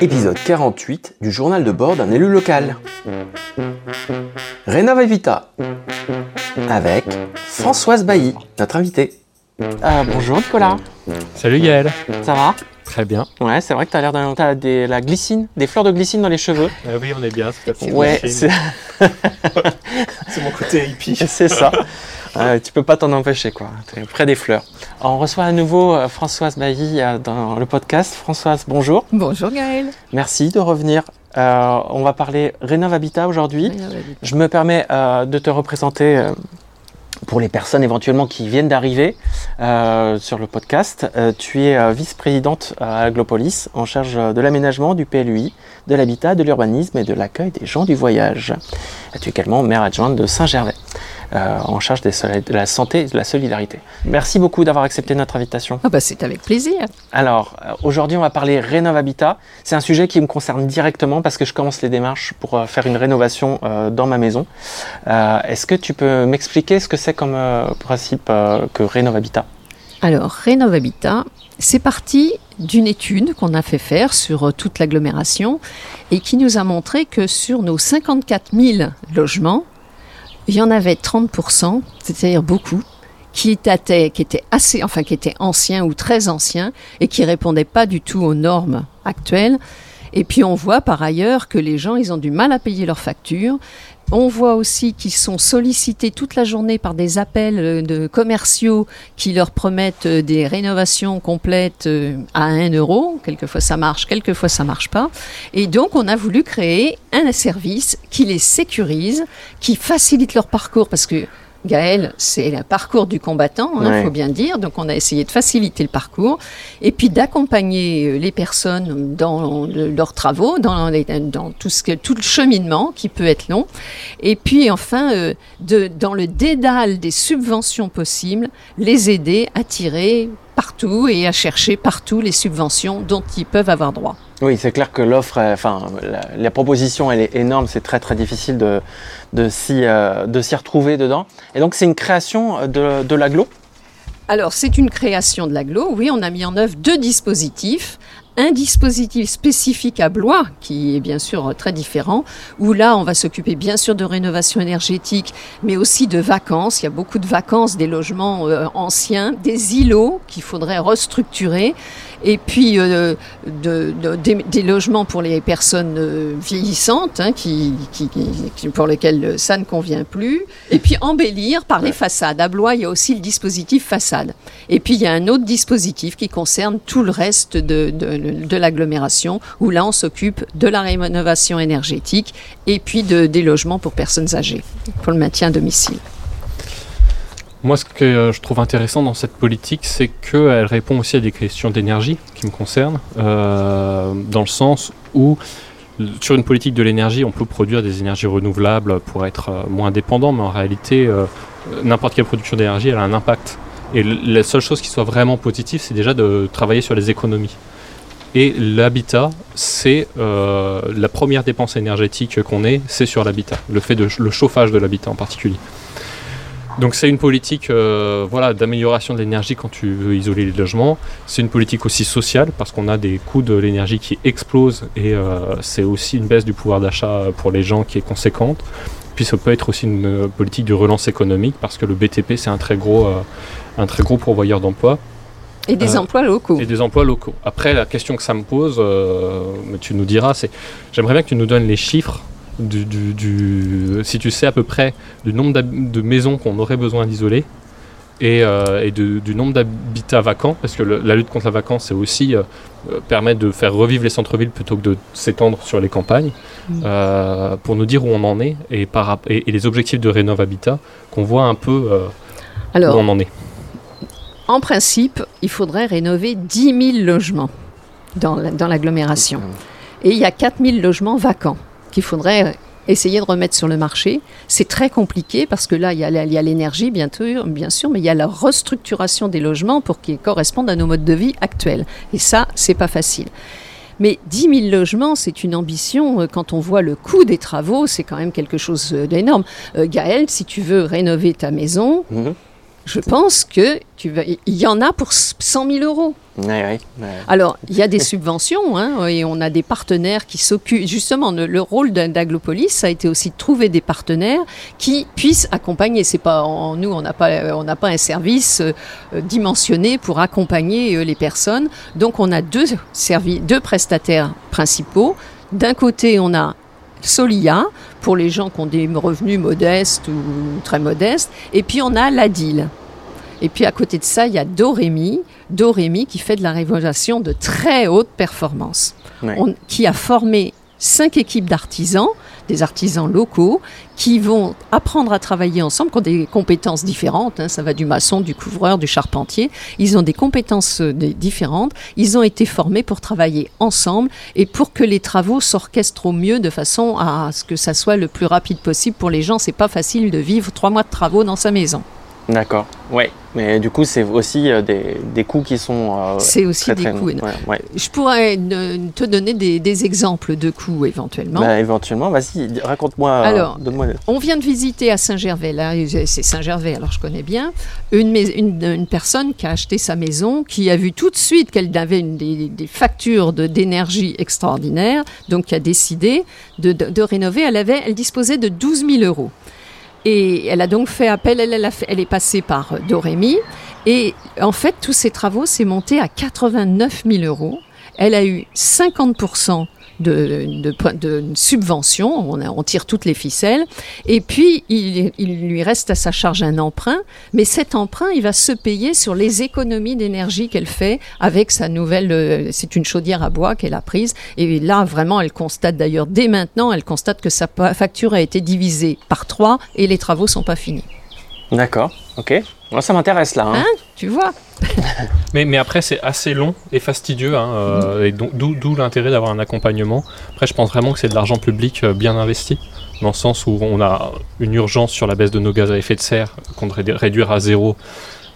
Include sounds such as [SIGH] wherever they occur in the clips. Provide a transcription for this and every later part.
Épisode 48 du journal de bord d'un élu local. Rénova Vita avec Françoise Bailly, notre invitée. Euh, bonjour Nicolas, Salut Gaël. ça va? Très bien. Ouais, c'est vrai que t'as l'air d'un. T'as des, la glycine, des fleurs de glycine dans les cheveux. Ah oui, on est bien. C'est Ouais, c'est [LAUGHS] c'est mon côté hippie. c'est ça. Euh, tu peux pas t'en empêcher, quoi. T'es près des fleurs. On reçoit à nouveau euh, Françoise Bailly euh, dans le podcast. Françoise, bonjour. Bonjour Gaël. Merci de revenir. Euh, on va parler Rénov Habitat aujourd'hui. Je me permets euh, de te représenter euh, pour les personnes éventuellement qui viennent d'arriver euh, sur le podcast. Euh, tu es euh, vice-présidente à Aglopolis en charge de l'aménagement, du PLUI, de l'habitat, de l'urbanisme et de l'accueil des gens du voyage. Et tu es également maire adjointe de Saint-Gervais euh, en charge des de la santé et de la solidarité. Merci beaucoup d'avoir accepté notre invitation. Ah bah c'est avec plaisir. Alors, euh, aujourd'hui, on va parler Rénov Habitat. C'est un sujet qui me concerne directement parce que je commence les démarches pour euh, faire une rénovation euh, dans ma maison. Est-ce que tu peux m'expliquer ce que c'est comme principe que Rénov Habitat? Alors Rénov Habitat, c'est parti d'une étude qu'on a fait faire sur toute l'agglomération et qui nous a montré que sur nos 54 000 logements, il y en avait 30%, c'est-à-dire beaucoup, qui étaient, assez, enfin qui étaient anciens ou très anciens et qui répondaient pas du tout aux normes actuelles. Et puis on voit par ailleurs que les gens, ils ont du mal à payer leurs factures. On voit aussi qu'ils sont sollicités toute la journée par des appels euh, de commerciaux qui leur promettent euh, des rénovations complètes euh, à 1 euro. Quelquefois ça marche, quelquefois ça marche pas. Et donc on a voulu créer un service qui les sécurise, qui facilite leur parcours parce que Gaël, c'est le parcours du combattant, il Ouais. faut bien dire. Donc, on a essayé de faciliter le parcours et puis d'accompagner euh, les personnes dans le- leurs travaux, dans, les- dans tout, ce que, tout le cheminement qui peut être long. Et puis, enfin, euh, de, dans le dédale des subventions possibles, les aider à tirer partout et à chercher partout les subventions dont ils peuvent avoir droit. Oui, c'est clair que l'offre, euh, enfin, la, proposition, elle est énorme. C'est très très difficile de, de s'y euh, retrouver dedans. Et donc, c'est une création euh, de, de l'aglo? Alors, c'est une création de l'aglo. Oui, on a mis en œuvre deux dispositifs. Un dispositif spécifique à Blois, qui est bien sûr très différent, où là, on va s'occuper bien sûr de rénovation énergétique, mais aussi de vacances. Il y a beaucoup de vacances, des logements euh, anciens, des îlots qu'il faudrait restructurer, et puis euh, de- de- des, des logements pour les personnes euh, vieillissantes, hein, qui, qui- qui- qui- pour lesquelles ça ne convient plus, et puis embellir par les façades. À Blois, il y a aussi le dispositif façade. Et puis il y a un autre dispositif qui concerne tout le reste de, de- de l'agglomération, où là on s'occupe de la rénovation énergétique et puis de, des logements pour personnes âgées, pour le maintien à domicile. Moi, ce que euh, je trouve intéressant dans cette politique, c'est qu'elle répond aussi à des questions d'énergie qui me concernent, euh, dans le sens où sur une politique de l'énergie, on peut produire des énergies renouvelables pour être euh, moins dépendant, mais en réalité, n'importe quelle production d'énergie, elle a un impact. Et la seule chose qui soit vraiment positive, c'est déjà de travailler sur les économies. Et l'habitat, c'est euh, la première dépense énergétique qu'on ait, c'est sur l'habitat, le fait de le chauffage de l'habitat en particulier. Donc c'est une politique euh, voilà, d'amélioration de l'énergie quand tu veux isoler les logements. C'est une politique aussi sociale parce qu'on a des coûts de l'énergie qui explosent et euh, c'est aussi une baisse du pouvoir d'achat pour les gens qui est conséquente. Puis ça peut être aussi une politique de relance économique parce que le BTP c'est un très gros, un très gros pourvoyeur d'emplois Et des Euh, emplois locaux. et des emplois locaux. Après, la question que ça me pose, euh, mais tu nous diras, c'est j'aimerais bien que tu nous donnes les chiffres du, du- du- si tu sais à peu près du nombre de maisons qu'on aurait besoin d'isoler et, euh, et de- du nombre d'habitats vacants, parce que le- la lutte contre la vacance, c'est aussi permettre de faire revivre les centres-villes plutôt que de s'étendre sur les campagnes, Mm. pour nous dire où on en est et, par, rap- et, et les objectifs de Rénov Habitat, qu'on voit un peu Alors, où on en est. En principe, il faudrait rénover 10 000 logements dans la- dans l'agglomération. Et il y a 4 000 logements vacants qu'il faudrait essayer de remettre sur le marché. C'est très compliqué parce que là, il y a l'énergie, bien sûr, bien sûr, mais il y a la restructuration des logements pour qu'ils correspondent à nos modes de vie actuels. Et ça, c'est pas facile. Mais 10 000 logements, c'est une ambition. Euh, Quand on voit le coût des travaux, c'est quand même quelque chose euh, d'énorme. Euh, Gaël, si tu veux rénover ta maison, Mhm. Je pense que tu vas, il y en a pour 100 000 euros. Alors, il y a des subventions [LAUGHS] hein, et on a des partenaires qui s'occupent. Justement, le, rôle d'Aglopolis, ça a été aussi de trouver des partenaires qui puissent accompagner. C'est pas nous, on n'a pas, on n'a pas un service euh, dimensionné pour accompagner euh, les personnes. Donc, on a deux deux prestataires principaux. D'un côté, on a Solia pour les gens qui ont des revenus modestes ou très modestes, et puis on a l'ADIL. Et puis à côté de ça, il y a Dorémy, Dorémy qui fait de la révélation de très haute performance, qui a formé cinq équipes d'artisans, des artisans locaux, qui vont apprendre à travailler ensemble, qui ont des compétences différentes. Hein. ça va du maçon, du couvreur, du charpentier. Ils ont des compétences euh, différentes. Ils ont été formés pour travailler ensemble et pour que les travaux s'orchestrent au mieux de façon à ce que ça soit le plus rapide possible pour les gens. C'est pas facile de vivre trois mois de travaux dans sa maison. D'accord. Ouais. Mais du coup, c'est aussi euh, des, des, coûts qui sont. Euh, c'est aussi des coûts. Je pourrais te donner des, exemples de coûts éventuellement. Bah, éventuellement, vas-y, raconte-moi. Euh, alors, on vient de visiter à Saint-Gervais, là, c'est Saint-Gervais, alors je connais bien, une, une, personne qui a acheté sa maison, qui a vu tout de suite qu'elle avait une, des, des, factures d'énergie extraordinaires, donc qui a décidé de, de, rénover. Elle, avait, elle disposait de 12 000 euros. Et elle a donc fait appel, elle, est passée par Dorémy. Et en fait, tous ces travaux, s'est monté à 89 000 euros. Elle a eu 50 de, de, de subvention, on, on, tire toutes les ficelles, et puis il, il, lui reste à sa charge un emprunt, mais cet emprunt, il va se payer sur les économies d'énergie qu'elle fait avec sa nouvelle, euh, c'est une chaudière à bois qu'elle a prise, et là vraiment elle constate d'ailleurs dès maintenant, elle constate que sa facture a été divisée par trois et les travaux sont pas finis. D'accord, ok. Moi, ça m'intéresse là. Hein. hein? Tu vois [LAUGHS] mais, après, c'est assez long et fastidieux, hein, euh, et d'où l'intérêt d'avoir un accompagnement. Après, je pense vraiment que c'est de l'argent public euh, bien investi, dans le sens où on a une urgence sur la baisse de nos gaz à effet de serre qu'on devrait réduire à zéro,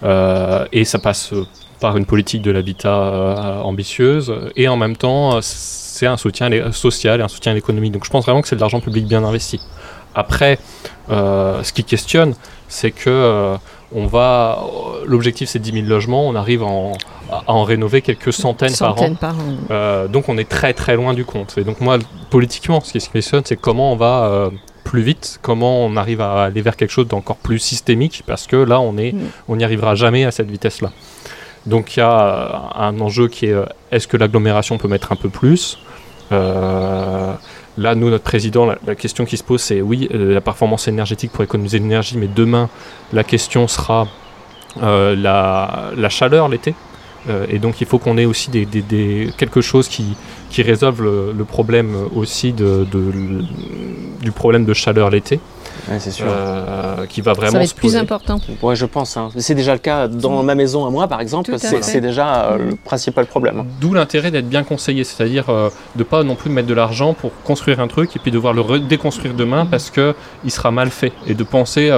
euh, et ça passe par une politique de l'habitat ambitieuse, et en même temps, c'est un soutien social et un soutien à l'économie. Donc je pense vraiment que c'est de l'argent public bien investi. Après, ce qui questionne, c'est que on va, l'objectif c'est 10 000 logements, on arrive à en rénover quelques centaines, par an. Euh, donc on est très très loin du compte. Et donc moi, politiquement, ce qui se questionne, c'est comment on va euh, plus vite, comment on arrive à aller vers quelque chose d'encore plus systémique, parce que là, on est, mm. on n'y arrivera jamais à cette vitesse-là. Donc il y a un enjeu qui est, euh, est-ce que l'agglomération peut mettre un peu plus? Là, nous, notre président, la, question qui se pose, c'est oui, euh, la performance énergétique pour économiser l'énergie, mais demain, la question sera euh, la, chaleur l'été. Euh, et donc, il faut qu'on ait aussi des, quelque chose qui, résolve le, problème aussi du problème de chaleur l'été c'est sûr. Euh, qui va vraiment ça va être plus important. Ouais, je pense. Hein. C'est déjà le cas dans ma maison à moi, par exemple. C'est déjà euh, le principal problème. D'où l'intérêt d'être bien conseillé, c'est-à-dire euh, de pas non plus mettre de l'argent pour construire un truc et puis devoir le déconstruire demain parce que il sera mal fait et de penser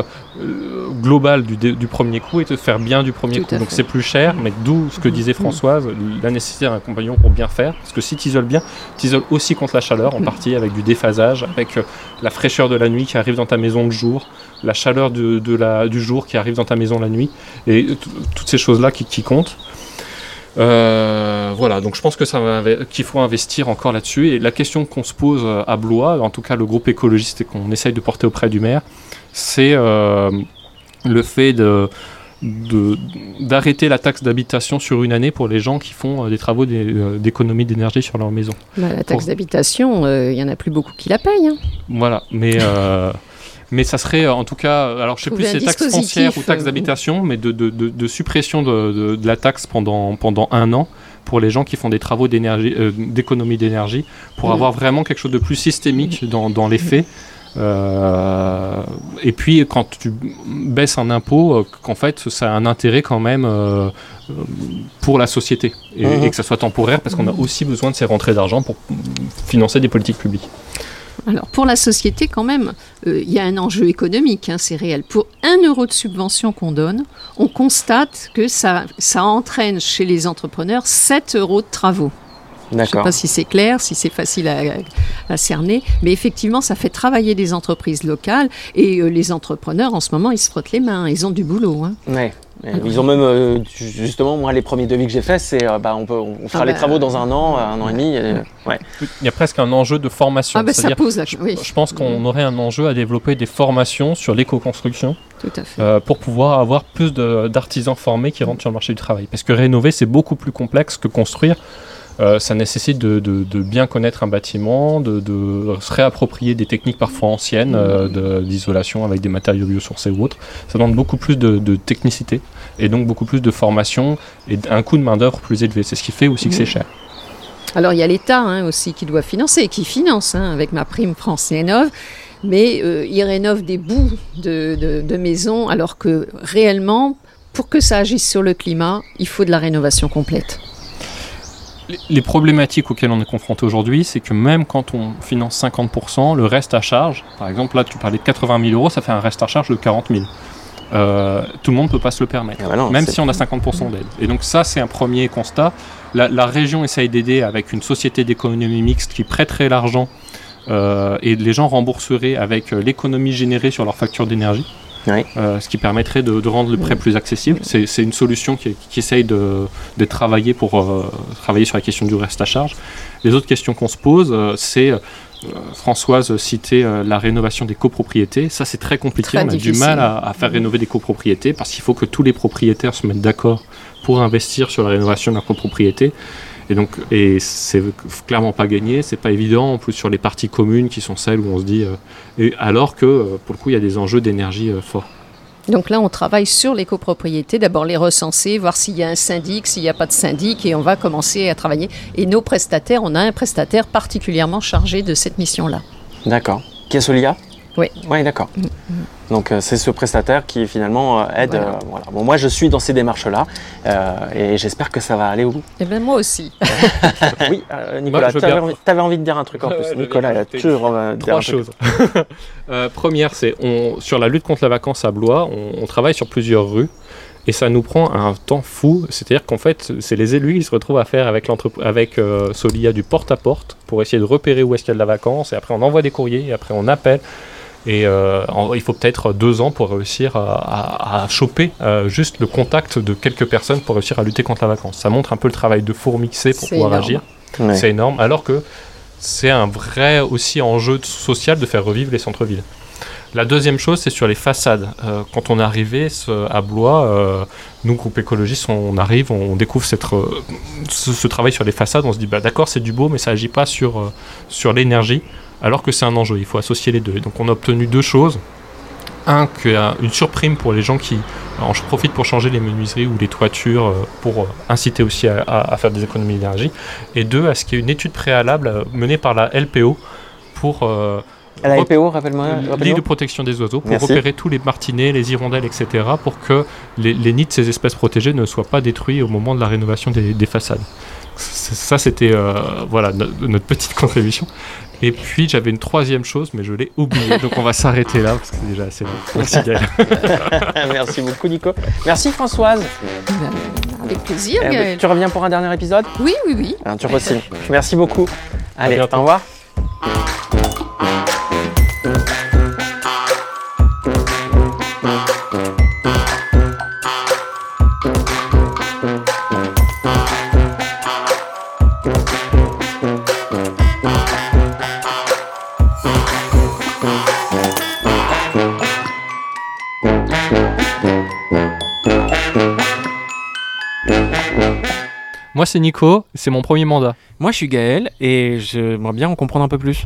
global du, du, premier coup et de faire bien du premier coup. Donc c'est plus cher, mais d'où ce que disait Françoise, la nécessité d'un compagnon pour bien faire. Parce que si tu isoles bien, tu isoles aussi contre la chaleur en partie avec du déphasage, avec la fraîcheur de la nuit qui arrive dans ta maison le jour, la chaleur de, la, du jour qui arrive dans ta maison la nuit, et toutes ces choses-là qui, comptent. Euh, voilà, donc je pense que ça qu'il faut investir encore là-dessus. Et la question qu'on se pose euh, à Blois, en tout cas le groupe écologiste et qu'on essaye de porter auprès du maire, c'est euh, le fait de d'arrêter la taxe d'habitation sur une année pour les gens qui font des travaux d'économie d'énergie sur leur maison. Bah, la taxe d'habitation, il y en a plus beaucoup qui la payent. Hein. Voilà, mais mais ça serait euh, en tout cas, alors je sais plus si c'est taxe foncière ou taxe euh, d'habitation, mais de, de, de, suppression de, la taxe pendant, pendant un an pour les gens qui font des travaux d'énergie, euh, d'économie d'énergie, pour mm. avoir vraiment quelque chose de plus systémique dans, dans les faits. Et puis quand tu baisses un impôt, qu'en fait ça a un intérêt quand même pour la société et, mm-hmm. et, que ça soit temporaire parce qu'on a aussi besoin de ces rentrées d'argent pour financer des politiques publiques. Alors pour la société quand même, euh, il y a un enjeu économique, hein, c'est réel. Pour un euro de subvention qu'on donne, on constate que ça, ça entraîne chez les entrepreneurs 7 euros de travaux. Je ne sais pas si c'est clair, si c'est facile la cerner. Mais effectivement, ça fait travailler des entreprises locales et les entrepreneurs, en ce moment, ils se frottent les mains. Ils ont du boulot. Hein. Ouais. Ils ont même, euh, justement, moi, les premiers devis que j'ai faits, c'est euh, bah, on, peut, on fera ah les bah, travaux dans un an, un an et demi. ouais. Il y a presque un enjeu de formation. Ah bah, ça pose je, je, pense qu'on aurait un enjeu à développer des formations sur l'éco-construction euh, pour pouvoir avoir plus d'artisans formés qui rentrent sur le marché du travail. Parce que rénover, c'est beaucoup plus complexe que construire. Euh, ça nécessite de, bien connaître un bâtiment, de, se réapproprier des techniques parfois anciennes euh, d'isolation avec des matériaux biosourcés ou autres. Ça demande beaucoup plus de, technicité et donc beaucoup plus de formation et un coût de main-d'œuvre plus élevé. C'est ce qui fait aussi que c'est cher. Alors il y a l'État hein, aussi qui doit financer, qui finance hein, avec ma prime France Rénov, mais euh, il rénove des bouts de maisons alors que réellement, pour que ça agisse sur le climat, il faut de la rénovation complète. Les problématiques auxquelles on est confronté aujourd'hui, c'est que même quand on finance 50%, le reste à charge, par exemple là tu parlais de 80 000 euros, ça fait un reste à charge de 40 000. Euh, tout le monde ne peut pas se le permettre, ah bah même si on a 50% d'aide. Et donc ça, c'est un premier constat. La, région essaye d'aider avec une société d'économie mixte qui prêterait l'argent euh, et les gens rembourseraient avec euh, l'économie générée sur leur facture d'énergie. Euh, ce qui permettrait de, rendre le prêt plus accessible. C'est une solution qui, essaye de, travailler pour euh, travailler sur la question du reste à charge. Les autres questions qu'on se pose, euh, c'est Françoise citait la rénovation des copropriétés. Ça, c'est très compliqué. on a du mal à, à, faire rénover des copropriétés parce qu'il faut que tous les propriétaires se mettent d'accord pour investir sur la rénovation de leur copropriété. Et donc, et c'est clairement pas gagné, c'est pas évident, en plus sur les parties communes qui sont celles où on se dit. Euh, et alors que, euh, pour le coup, il y a des enjeux d'énergie euh, forts. Donc là, on travaille sur les copropriétés, d'abord les recenser, voir s'il y a un syndic, s'il n'y a pas de syndic, et on va commencer à travailler. Et nos prestataires, on a un prestataire particulièrement chargé de cette mission-là. D'accord. Qui est Solia? Oui. Oui, d'accord. Mm, mm. Donc euh, c'est ce prestataire qui finalement euh, aide. Euh, voilà. Bon, moi je suis dans ces démarches-là et j'espère que ça va aller au bout. Et eh bien moi aussi. [LAUGHS] oui, Nicolas, tu avais, envie de dire un truc en plus. Nicolas, il a toujours Trois choses. [LAUGHS] première, c'est sur la lutte contre la vacance à Blois, on, travaille sur plusieurs rues. Et ça nous prend un temps fou, c'est-à-dire qu'en fait, c'est les élus qui se retrouvent à faire avec, avec Solia du porte-à-porte pour essayer de repérer où est-ce qu'il y a de la vacance, et après on envoie des courriers, et après on appelle. Et euh, il faut peut-être deux ans pour réussir à, choper euh, juste le contact de quelques personnes pour réussir à lutter contre la vacance. Ça montre un peu le travail de fourmixer pour pouvoir agir. C'est énorme. Alors que c'est un vrai aussi enjeu social de faire revivre les centres-villes. La deuxième chose, c'est sur les façades. Euh, quand on est arrivé à Blois, nous, groupe écologiste, on, arrive, on découvre cette, ce, travail sur les façades, on se dit, bah, d'accord, c'est du beau, mais ça n'agit pas sur, sur l'énergie alors que c'est un enjeu, il faut associer les deux. donc on a obtenu deux choses. Un, une surprime pour les gens qui en profitent pour changer les menuiseries ou les toitures euh, pour euh, inciter aussi à, faire des économies d'énergie. Et deux, à ce qu'il y ait une étude préalable euh, menée par la LPO pour... la LPO, rappelle-moi. Ligue de protection des oiseaux, pour repérer tous les martinets, les hirondelles, etc., pour que les, nids de ces espèces protégées ne soient pas détruits au moment de la rénovation des, façades. Ça, c'était voilà, notre petite [LAUGHS] contribution. Et puis j'avais une troisième chose, mais je l'ai oublié. Donc on va s'arrêter là parce que c'est déjà assez long. Merci Gaël. [LAUGHS] Merci beaucoup Nico. Merci Françoise. Avec plaisir. Eh, tu reviens pour un dernier épisode? Oui, oui, oui. tu aussi. Merci beaucoup. Allez, au revoir. Moi, c'est Nico, c'est mon premier mandat. Moi, je suis Gaël et j'aimerais bien en comprendre un peu plus.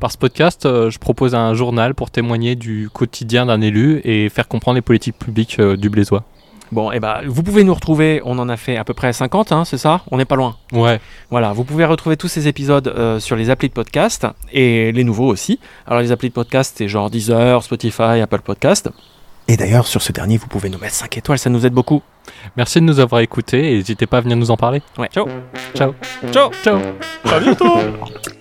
Par ce podcast, euh, je propose un journal pour témoigner du quotidien d'un élu et faire comprendre les politiques publiques euh, du Blésois. Bon, et eh ben, vous pouvez nous retrouver, on en a fait à peu près 50, hein, c'est ça? On n'est pas loin. Ouais. Voilà, vous pouvez retrouver tous ces épisodes euh, sur les applis de podcast et les nouveaux aussi. Alors, les applis de podcast, c'est genre Deezer, Spotify, Apple Podcast. Et d'ailleurs, sur ce dernier, vous pouvez nous mettre 5 étoiles, ça nous aide beaucoup. Merci de nous avoir écoutés et n'hésitez pas à venir nous en parler. Ouais. Ciao. Ciao. Ciao. Ciao. À bientôt. [LAUGHS]